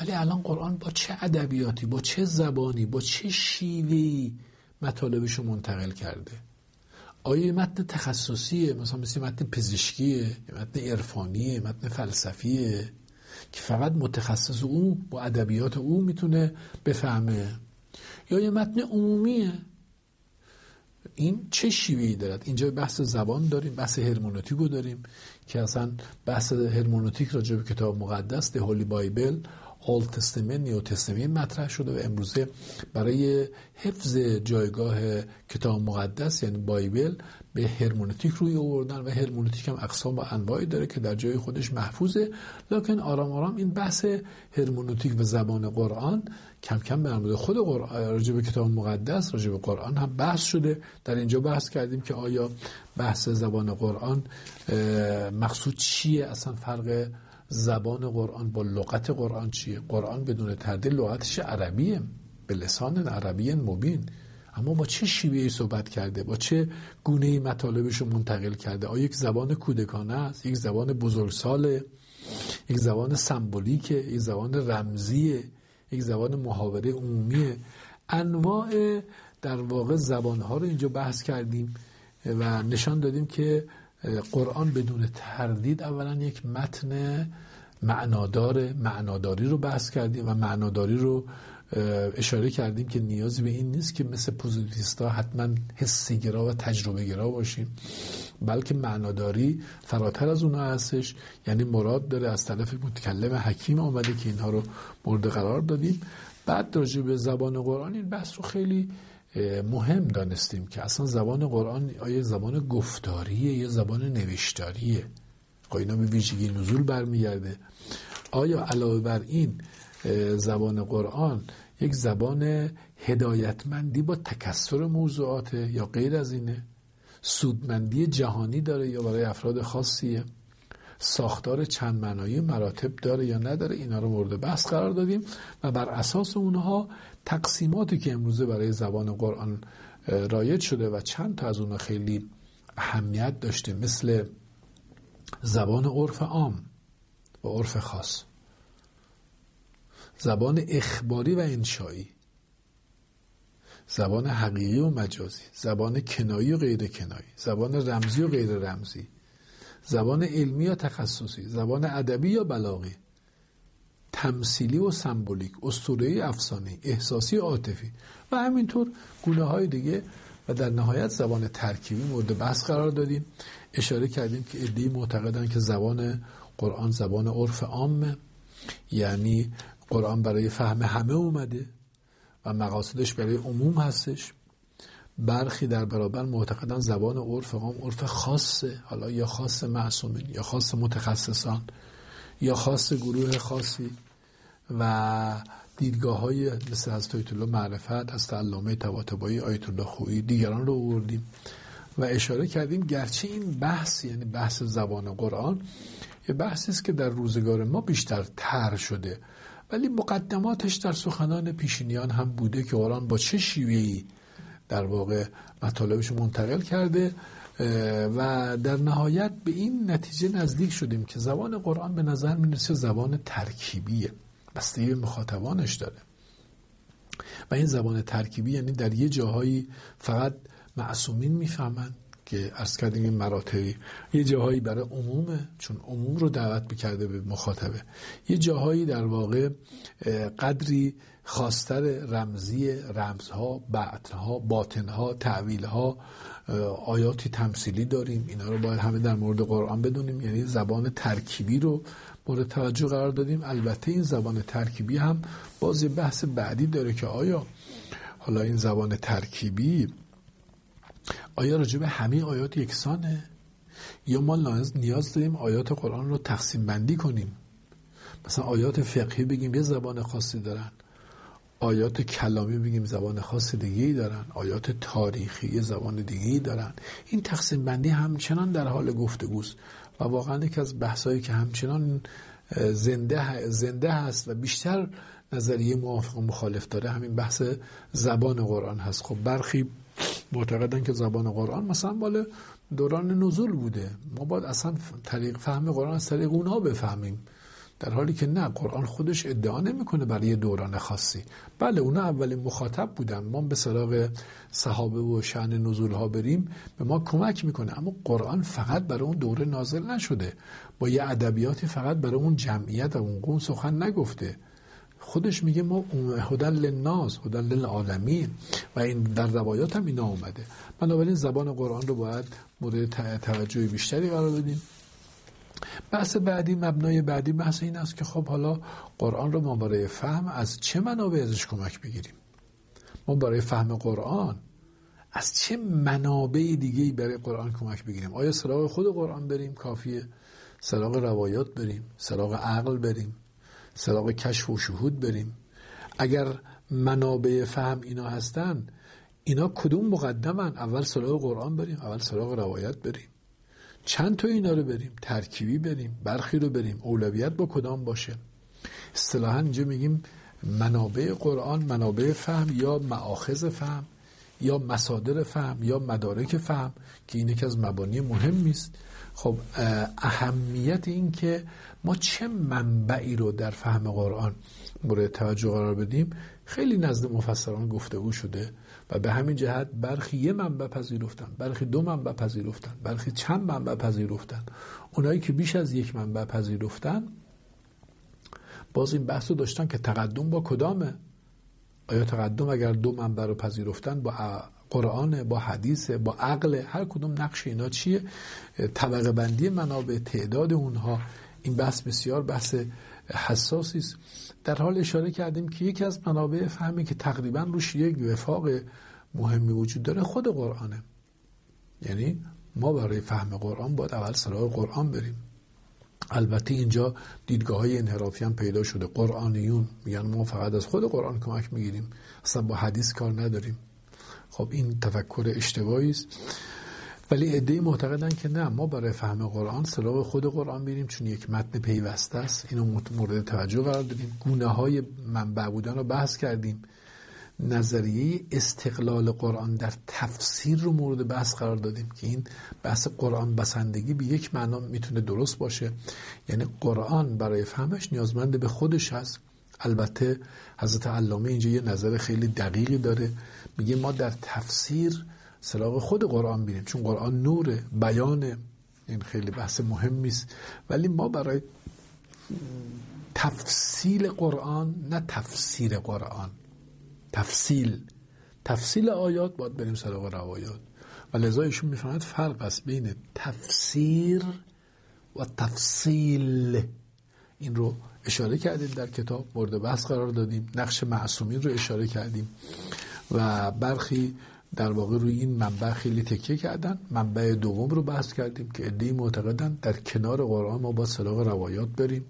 ولی الان قرآن با چه ادبیاتی با چه زبانی با چه شیوهی مطالبش رو منتقل کرده؟ آیا متن تخصصیه؟ مثلا مثل متن پزشکیه متن عرفانیه متن فلسفیه که فقط متخصص او با ادبیات او می‌تونه بفهمه؟ یا یه متن عمومیه این چه شیوهی دارد؟ اینجا بحث زبان داریم بحث هرمونوتیک رو داریم که اصلا بحث هرمونوتیک راجع به کتاب مقدس ده هولی بایبل اول تستمنت نیو تستمنت مطرح شده و امروزه برای حفظ جایگاه کتاب مقدس یعنی بایبل به هرمونتیک روی آوردن و هرمونتیک هم اقسام و انواعی داره که در جای خودش محفوظه. لکن آرام آرام این بحث هرمونتیک و زبان قرآن کم کم به خود قرآن به کتاب مقدس راجع به قرآن هم بحث شده. در اینجا بحث کردیم که آیا بحث زبان قرآن مقصود چیه؟ اصلا فرق زبان قرآن با لغت قرآن چیه؟ قرآن بدون تردید لغتش عربیه به لسان عربی مبین. اما با چه شیوهی صحبت کرده؟ با چه گونه ای مطالبش منتقل کرده؟ آیا یک زبان کودکانه است؟ یک زبان بزرگساله؟ یک زبان سمبولیکه؟ یک زبان رمزیه؟ یک زبان محاوره عمومیه انواع در واقع زبانها رو اینجا بحث کردیم و نشان دادیم که قرآن بدون تردید اولا یک متن معنادار معناداری رو بحث کردیم و معناداری رو اشاره کردیم که نیازی به این نیست که مثل پوزیتیستا حتما حسیگرا و تجربه گرا باشیم. بلکه معناداری فراتر از اونها هستش. یعنی مراد داره از طرف متکلم حکیم آمده که اینها رو مورد قرار دادیم. بعد راجع به زبان قرآن این بحث رو خیلی مهم دانستیم که اصلا زبان قرآن آیا زبان گفتاریه یا زبان نوشتاریه؟ خب اینا به ویژگی نزول برمیگرده. آیا علاوه بر این زبان قرآن یک زبان هدایتمندی با تکسر موضوعات یا غیر از اینه. سودمندی جهانی داره یا برای افراد خاصیه. ساختار چند معنایی مراتب داره یا نداره اینا رو مورد بحث قرار دادیم و بر اساس اونها تقسیماتی که امروزه برای زبان قرآن رایج شده و چند تا از اونها خیلی اهمیت داشته مثل زبان عرف عام و عرف خاص. زبان اخباری و انشایی. زبان حقیقی و مجازی. زبان کنایی و غیر کنایی. زبان رمزی و غیر رمزی. زبان علمی یا تخصصی. زبان ادبی یا بلاغی. تمثیلی و سمبولیک. اسطوره‌ای افسانه احساسی و عاطفی. و همینطور گونه های دیگه و در نهایت زبان ترکیبی مورد بحث قرار دادیم. اشاره کردیم که ادعی معتقدن که زبان قرآن زبان عرف عامه. یعنی قرآن برای فهم همه اومده و مقاصدش برای عموم هستش. برخی در برابر معتقدن زبان عرف عام عرف خاصه. حالا یا خاص معصومین یا خاص متخصصان یا خاص گروه خاصی و دیدگاه های مثل از الله معرفت از علامه طباطبایی آیت الله خویی دیگران رو آوردیم و اشاره کردیم گرچه این بحث یعنی بحث زبان قرآن یه بحثی است که در روزگار ما بیشتر تر شده. ولی مقدماتش در سخنان پیشینیان هم بوده که قرآن با چه شیوهی در واقع مطالبش منتقل کرده و در نهایت به این نتیجه نزدیک شدیم که زبان قرآن به نظر می‌رسه زبان ترکیبیه بستگی مخاطبانش داره. و این زبان ترکیبی یعنی در یه جاهایی فقط معصومین می‌فهمند که ارز کردیم این مراتبی یه جاهایی برای عمومه چون عموم رو دعوت بکرده به مخاطبه. یه جاهایی در واقع قدری خواستر رمزی رمزها بعدها باطنها تعویلها آیاتی تمثیلی داریم. اینا رو باید همه در مورد قرآن بدونیم. یعنی زبان ترکیبی رو مورد توجه قرار دادیم. البته این زبان ترکیبی هم باز بحث بعدی داره که آیا حالا این زبان ترکیبی آیا راجع به همه آیات یکسانه؟ یا ما نیاز داریم آیات قرآن رو تقسیم بندی کنیم؟ مثلا آیات فقهی بگیم یه زبان خاصی دارن. آیات کلامی بگیم زبان خاص دیگه ای دارن. آیات تاریخی یه زبان دیگه ای دارن. این تقسیم بندی همچنان در حال گفتگوست و واقعا یکی از بحثایی که همچنان زنده زنده هست و بیشتر نظریه موافق و مخالف داره همین بحث زبان قرآن هست. خب برخی معتقدن که زبان قرآن مثلا مال دوران نزول بوده. ما باید اصلا طریق فهم قرآن از طریق اونها بفهمیم. در حالی که نه قرآن خودش ادعا نمی‌کنه برای دوران خاصی. بله اونا اولین مخاطب بودن. ما به سراغ صحابه و شعن نزول ها بریم به ما کمک می‌کنه. اما قرآن فقط برای اون دوره نازل نشده. با یه ادبیاتی فقط برای اون جمعیت و اون قوم سخن نگفته. خودش میگه ما هدل للناس هدل للعالمین و این در روایات هم اینا اومده. بنابراین زبان قرآن رو باید مورد توجه بیشتری قرار بدیم. بحث بعدی مبنای بعدی بحث این است که خب حالا قرآن رو ما برای فهم از چه منابع ازش کمک بگیریم؟ ما برای فهم قرآن از چه منابع دیگه برای قرآن کمک بگیریم؟ آیا سراغ خود قرآن بریم؟ کافیه. سراغ روایات بریم. سراغ عقل بریم. سراغ کشف و شهود بریم. اگر منابع فهم اینا هستن اینا کدوم مقدمن؟ اول سراغ قرآن بریم اول سراغ روایت بریم. چند تا اینا رو بریم؟ ترکیبی بریم برخی رو بریم. اولویت با کدام باشه؟ اصطلاحا اینجا میگیم منابع قرآن منابع فهم یا معاخذ فهم یا مصادر فهم یا مدارک فهم که این یکی از مبانی مهمی است خب اهمیت این که ما چه منبعی رو در فهم قرآن مورد توجه قرار بدیم؟ خیلی نزد مفسران گفتگو شده و به همین جهت برخی یه منبع پذیرفتن برخی دو منبع پذیرفتن برخی چند منبع پذیرفتن. اونایی که بیش از یک منبع پذیرفتن باز این بحث رو داشتن که تقدم با کدامه؟ آیا تقدم اگر دو منبع رو پذیرفتن با قرآن با حدیث با عقل هر کدوم نقش اینا چیه؟ طبقه بندی منابع تعداد اونها. این بحث بسیار بحث حساسی است. در حال اشاره کردیم که یکی از منابع فهمی که تقریبا روش یک وفاق مهمی وجود داره خود قرآنه. یعنی ما برای فهم قرآن باید اول سراغ قرآن بریم. البته اینجا دیدگاه های انحرافی هم پیدا شده. قرآنیون میگن ما فقط از خود قرآن کمک می‌گیریم. اصلا با حدیث کار نداریم. خب این تفکر اشتباهی است. ولی عده معتقدن که نه ما برای فهم قرآن سراغ خود قرآن میریم چون یک متن پیوسته است. اینو مورد توجه قرار دادیم. گونه های منبع بودن رو بحث کردیم. نظریه استقلال قرآن در تفسیر رو مورد بحث قرار دادیم که این بحث قرآن بسندگی به یک معنا می‌تونه درست باشه. یعنی قرآن برای فهمش نیازمند به خودش هست. البته حضرت علامه اینجا یه نظر خیلی دقیقی داره. میگه ما در تفسیر سراغ خود قرآن بینیم چون قرآن نور بیان این خیلی بحث مهمی است. ولی ما برای تفصیل قرآن نه تفسیر قرآن. تفصیل. تفصیل آیات باید بریم سراغ روایات. و لذا ایشون می‌فهمد فرق است بین تفسیر و تفصیل. این رو اشاره کردیم در کتاب مورد بحث قرار دادیم نقش معصومین رو اشاره کردیم. و برخی در واقع روی این منبع خیلی تکیه کردن. منبع دوم رو بحث کردیم که ادهی معتقدن در کنار قرآن ما با سراغ روایات بریم.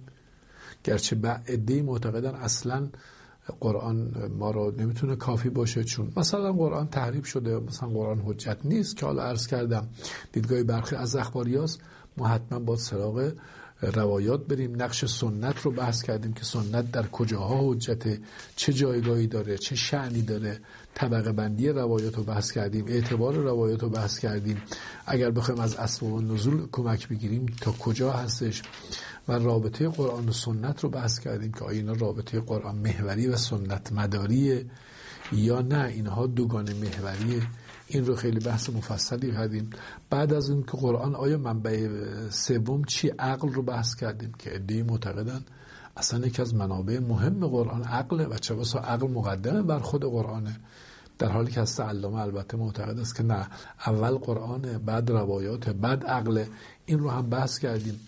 گرچه ادهی معتقدن اصلا قرآن ما رو نمی‌تونه کافی باشه چون مثلا قرآن تحریف شده مثلا قرآن حجت نیست که حالا عرض کردم. دیدگاه برخی از اخباریاست ما حتما با سراغ روایات بریم نقش سنت رو بحث کردیم که سنت در کجاها حجته چه جایگاهی داره چه شعنی داره. طبقه بندی روایات رو بحث کردیم اعتبار روایات رو بحث کردیم. اگر بخوایم از اسباب نزول کمک بگیریم تا کجا هستش؟ و رابطه قرآن و سنت رو بحث کردیم که آیا رابطه قرآن محوری و سنت مداریه یا نه؟ اینها دوگان محوریه. این رو خیلی بحث مفصلی کردیم. بعد از اون که قرآن آیا منبع سوم چی عقل رو بحث کردیم که ادعی معتقدن؟ اصلا یکی از منابع مهم قرآن عقله و چه بسا عقل مقدمه بر خود قرآنه. در حالی که از علامه البته معتقد است که نه اول قرآن بعد روایات بعد عقل. این رو هم بحث کردیم.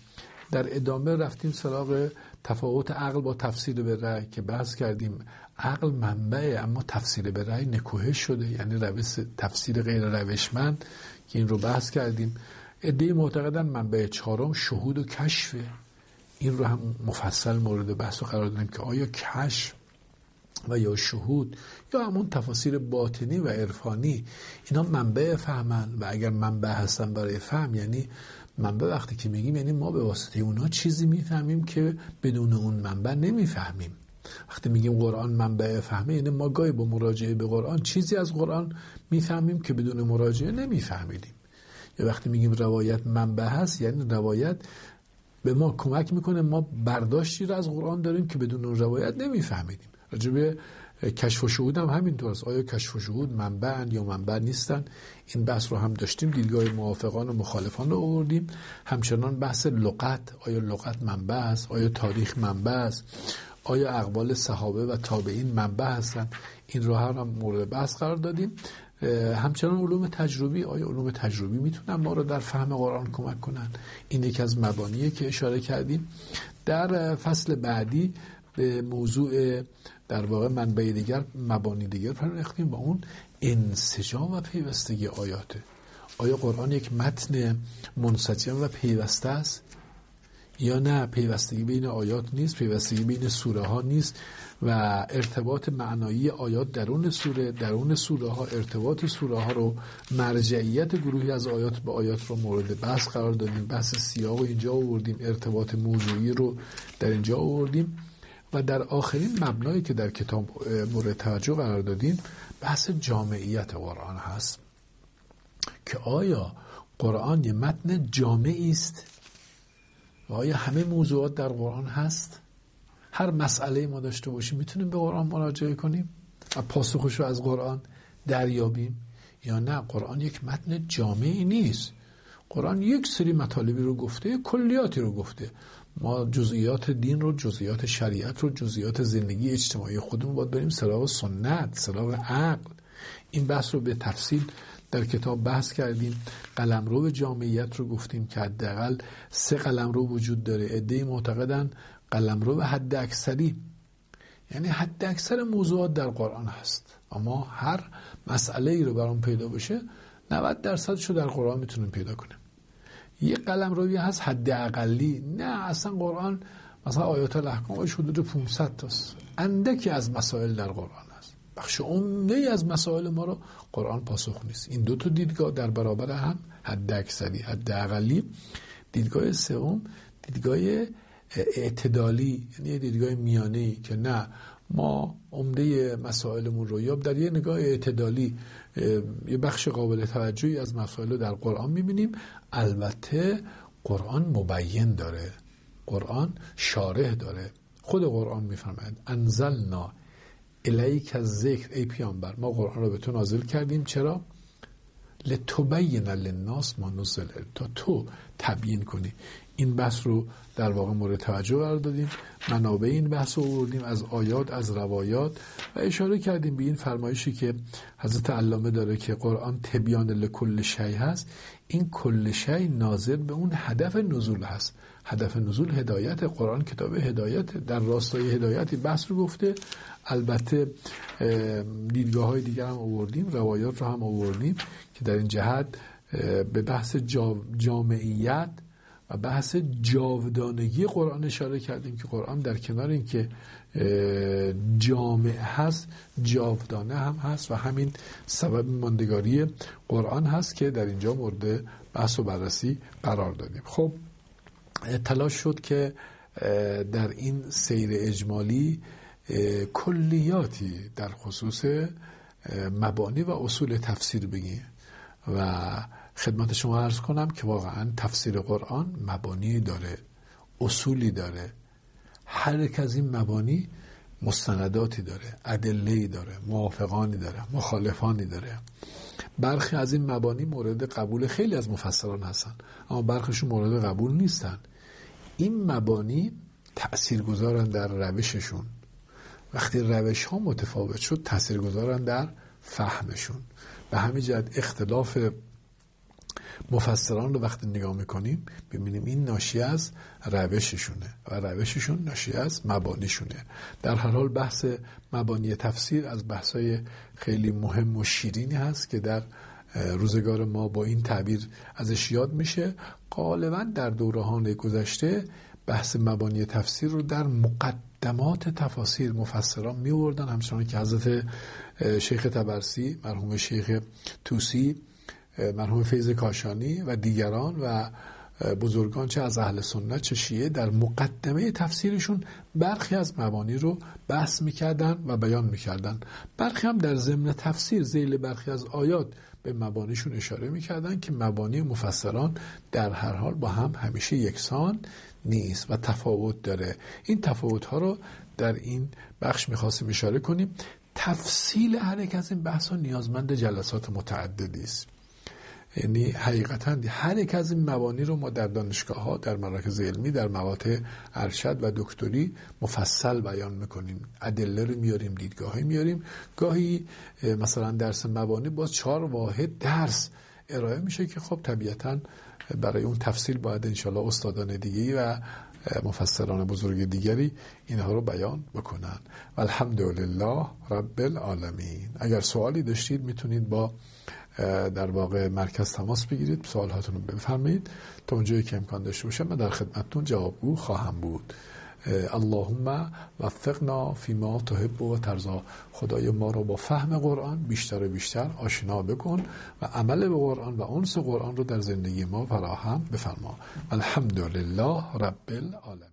در ادامه رفتیم سراغ تفاوت عقل با تفسیر به رأی که بحث کردیم. عقل منبعه اما تفسیر به رأی نکوهش شده یعنی روش تفسیر غیر روشمند که این رو بحث کردیم. ادهی معتقدن منبع چهارم شهود و کشفه. این رو هم مفصل مورد بحث و قرار دادیم که آیا کشف و یا شهود یا همون تفاسیر باطنی و عرفانی اینا منبع فهمن و اگر منبع هستن برای فهم یعنی منبع وقتی که میگیم یعنی ما به واسطه اونا چیزی می‌فهمیم که بدون اون منبع نمی‌فهمیم. وقتی میگیم قرآن منبع فهمه یعنی ما گاهی با مراجعه به قرآن چیزی از قرآن می‌فهمیم که بدون مراجعه نمیفهمیدیم. یا وقتی میگیم روایت منبع هست یعنی روایت به ما کمک می‌کنه ما برداشتی رو از قرآن داریم که بدون اون روایت نمیفهمیدیم. راجبه کشف و شهود هم همینطور است. آیا کشف و شهود منبع یا منبع نیستن این بحث رو هم داشتیم دیدگاه موافقان و مخالفان رو آوردیم. همچنان بحث لغت آیا لغت منبع است؟ آیا تاریخ منبع است؟ آیا اقوال صحابه و تابعین منبع هستن این رو هم مورد بحث قرار دادیم. همچنان علوم تجربی آیا علوم تجربی می‌تونن ما رو در فهم قرآن کمک کنن؟ این یکی از مبانیه که اشاره کردیم. در فصل بعدی به موضوع در واقع منبع دیگر مبانی دیگر پرداختیم با اون انسجام و پیوستگی آیاته. آیا قرآن یک متن منسجم و پیوسته است؟ یا نه پیوستگی بین آیات نیست پیوستگی بین سوره ها نیست و ارتباط معنایی آیات درون سوره درون سوره ها ارتباط سوره ها رو مرجعیت گروهی از آیات به آیات رو مورد بحث قرار دادیم بحث سیاق و اینجا آوردیم ارتباط موضوعی رو در اینجا آوردیم و در آخرین مبنایی که در کتاب مورد توجه قرار دادیم بحث جامعیت قرآن هست که آیا قرآن یه متن جامعی است؟ و آیا همه موضوعات در قرآن هست؟ هر مسئله ما داشته باشیم می‌تونیم به قرآن مراجعه کنیم و پاسخش رو از قرآن دریابیم یا نه؟ قرآن یک متن جامعی نیست. قرآن یک سری مطالبی رو گفته کلیاتی رو گفته. ما جزئیات دین رو جزئیات شریعت رو جزئیات زندگی اجتماعی خودمون باید بریم سراغ سنت سراغ عقل. این بحث رو به تفصیل در کتاب بحث کردیم. قلمرو جامعیت رو گفتیم که حداقل سه قلمرو وجود داره. عده‌ای معتقدن قلمرو به حد اکثری. یعنی حد اکثر موضوعات در قرآن هست. اما هر مسئله ای رو برام پیدا بشه 90 درصدش رو در قرآن می‌تونیم پیدا کنیم. یه قلم روی هست حد اقلی نه اصلا قرآن مثلا آیات الاحکام حدود 500 تاست. اندکی از مسائل در قرآن. بخش عمده از مسائل ما رو قرآن پاسخ نیست. این دو تا دیدگاه در برابر هم حد اکثری حد اقلی. دیدگاه سوم دیدگاه اعتدالی یعنی دیدگاه میانه ای که نه ما عمده مسائلمون رو یا در یه نگاه اعتدالی یه بخش قابل توجهی از مسائل رو در قرآن می‌بینیم. البته قرآن مبین داره. قرآن شارح داره. خود قرآن میفرماید انزلنا الیک از ذکر ای پیامبر ما قرآن رو به تو نازل کردیم. چرا؟ لتبین للناس ما نزل. تا تو تبیین کنی. این بحث رو در واقع مورد توجه قرار دادیم. منابع این بحث رو آوردیم از آیات از روایات و اشاره کردیم به این فرمایشی که حضرت علامه داره که قرآن تبیان لکل شی هست. این کل شی ناظر به اون هدف نزول هست. هدف نزول هدایت. قرآن کتاب هدایت. در راستای هدایتی بحث رو گفته. البته دیدگاه های دیگر هم آوردیم روایات رو هم آوردیم که در این جهت به بحث جامعیت بحث جاودانگی قرآن اشاره کردیم که قرآن در کنار اینکه جامع هست جاودانه هم هست و همین سبب ماندگاری قرآن هست که در اینجا مورد بحث و بررسی قرار دادیم. خب تلاش شد که در این سیر اجمالی کلیاتی در خصوص مبانی و اصول تفسیر بگیم و خدمت شما عرض کنم که واقعا تفسیر قرآن مبانی داره اصولی داره. هر یک از این مبانی مستنداتی داره ادله داره موافقانی داره مخالفانی داره. برخی از این مبانی مورد قبول خیلی از مفسران هستن اما برخیشون مورد قبول نیستن. این مبانی تأثیر گذارن در روششون. وقتی روش ها متفاوت شد تأثیر گذارن در فهمشون. به همین جهت اختلاف مفسران رو وقتی نگاه می‌کنیم ببینیم این ناشی از روششونه و روششون ناشی از مبانیشونه. در هر حال بحث مبانی تفسیر از بحثای خیلی مهم و شیرینی هست که در روزگار ما با این تعبیر ازش یاد میشه. غالبا در دورهان گذشته بحث مبانی تفسیر رو در مقدمات تفاسیر مفسران میوردن همچنان که حضرت شیخ تبرسی مرحوم شیخ توسی مرحوم فیض کاشانی و دیگران و بزرگان چه از اهل سنت چه شیعه در مقدمه تفسیرشون برخی از مبانی رو بحث می‌کردن و بیان می‌کردن. برخی هم در ضمن تفسیر زیل برخی از آیات به مبانیشون اشاره می‌کردن که مبانی مفسران در هر حال با هم همیشه یکسان نیست و تفاوت داره. این تفاوت ها رو در این بخش می‌خواستیم اشاره کنیم. تفصیل هر یک از این بحث ها نیازمند جلسات متعددی است. یعنی حقیقتا هر یک از این مبانی رو ما در دانشگاه ها در مراکز علمی در مواقع ارشد و دکتری مفصل بیان می‌کنیم. ادله رو میاریم دیدگاه میاریم گاهی مثلا درس مبانی باز چهار واحد درس ارائه میشه که خب طبیعتا برای اون تفصیل باید انشالله استادان دیگه و مفسران بزرگ دیگری اینها رو بیان بکنن. و الحمدلله رب العالمین. اگر سوالی داشتید می‌تونید با در واقع مرکز تماس بگیرید سوالاتون رو بفرمایید تا اونجایی که امکان داشته باشه من در خدمتتون جوابگو خواهم بود. اللهم وفقنا فیما تحب و ترزا خدای ما رو با فهم قرآن بیشتر و بیشتر آشنا بکن و عمل به قرآن و انس قرآن رو در زندگی ما فراهم بفرما. الحمدلله رب العالمین.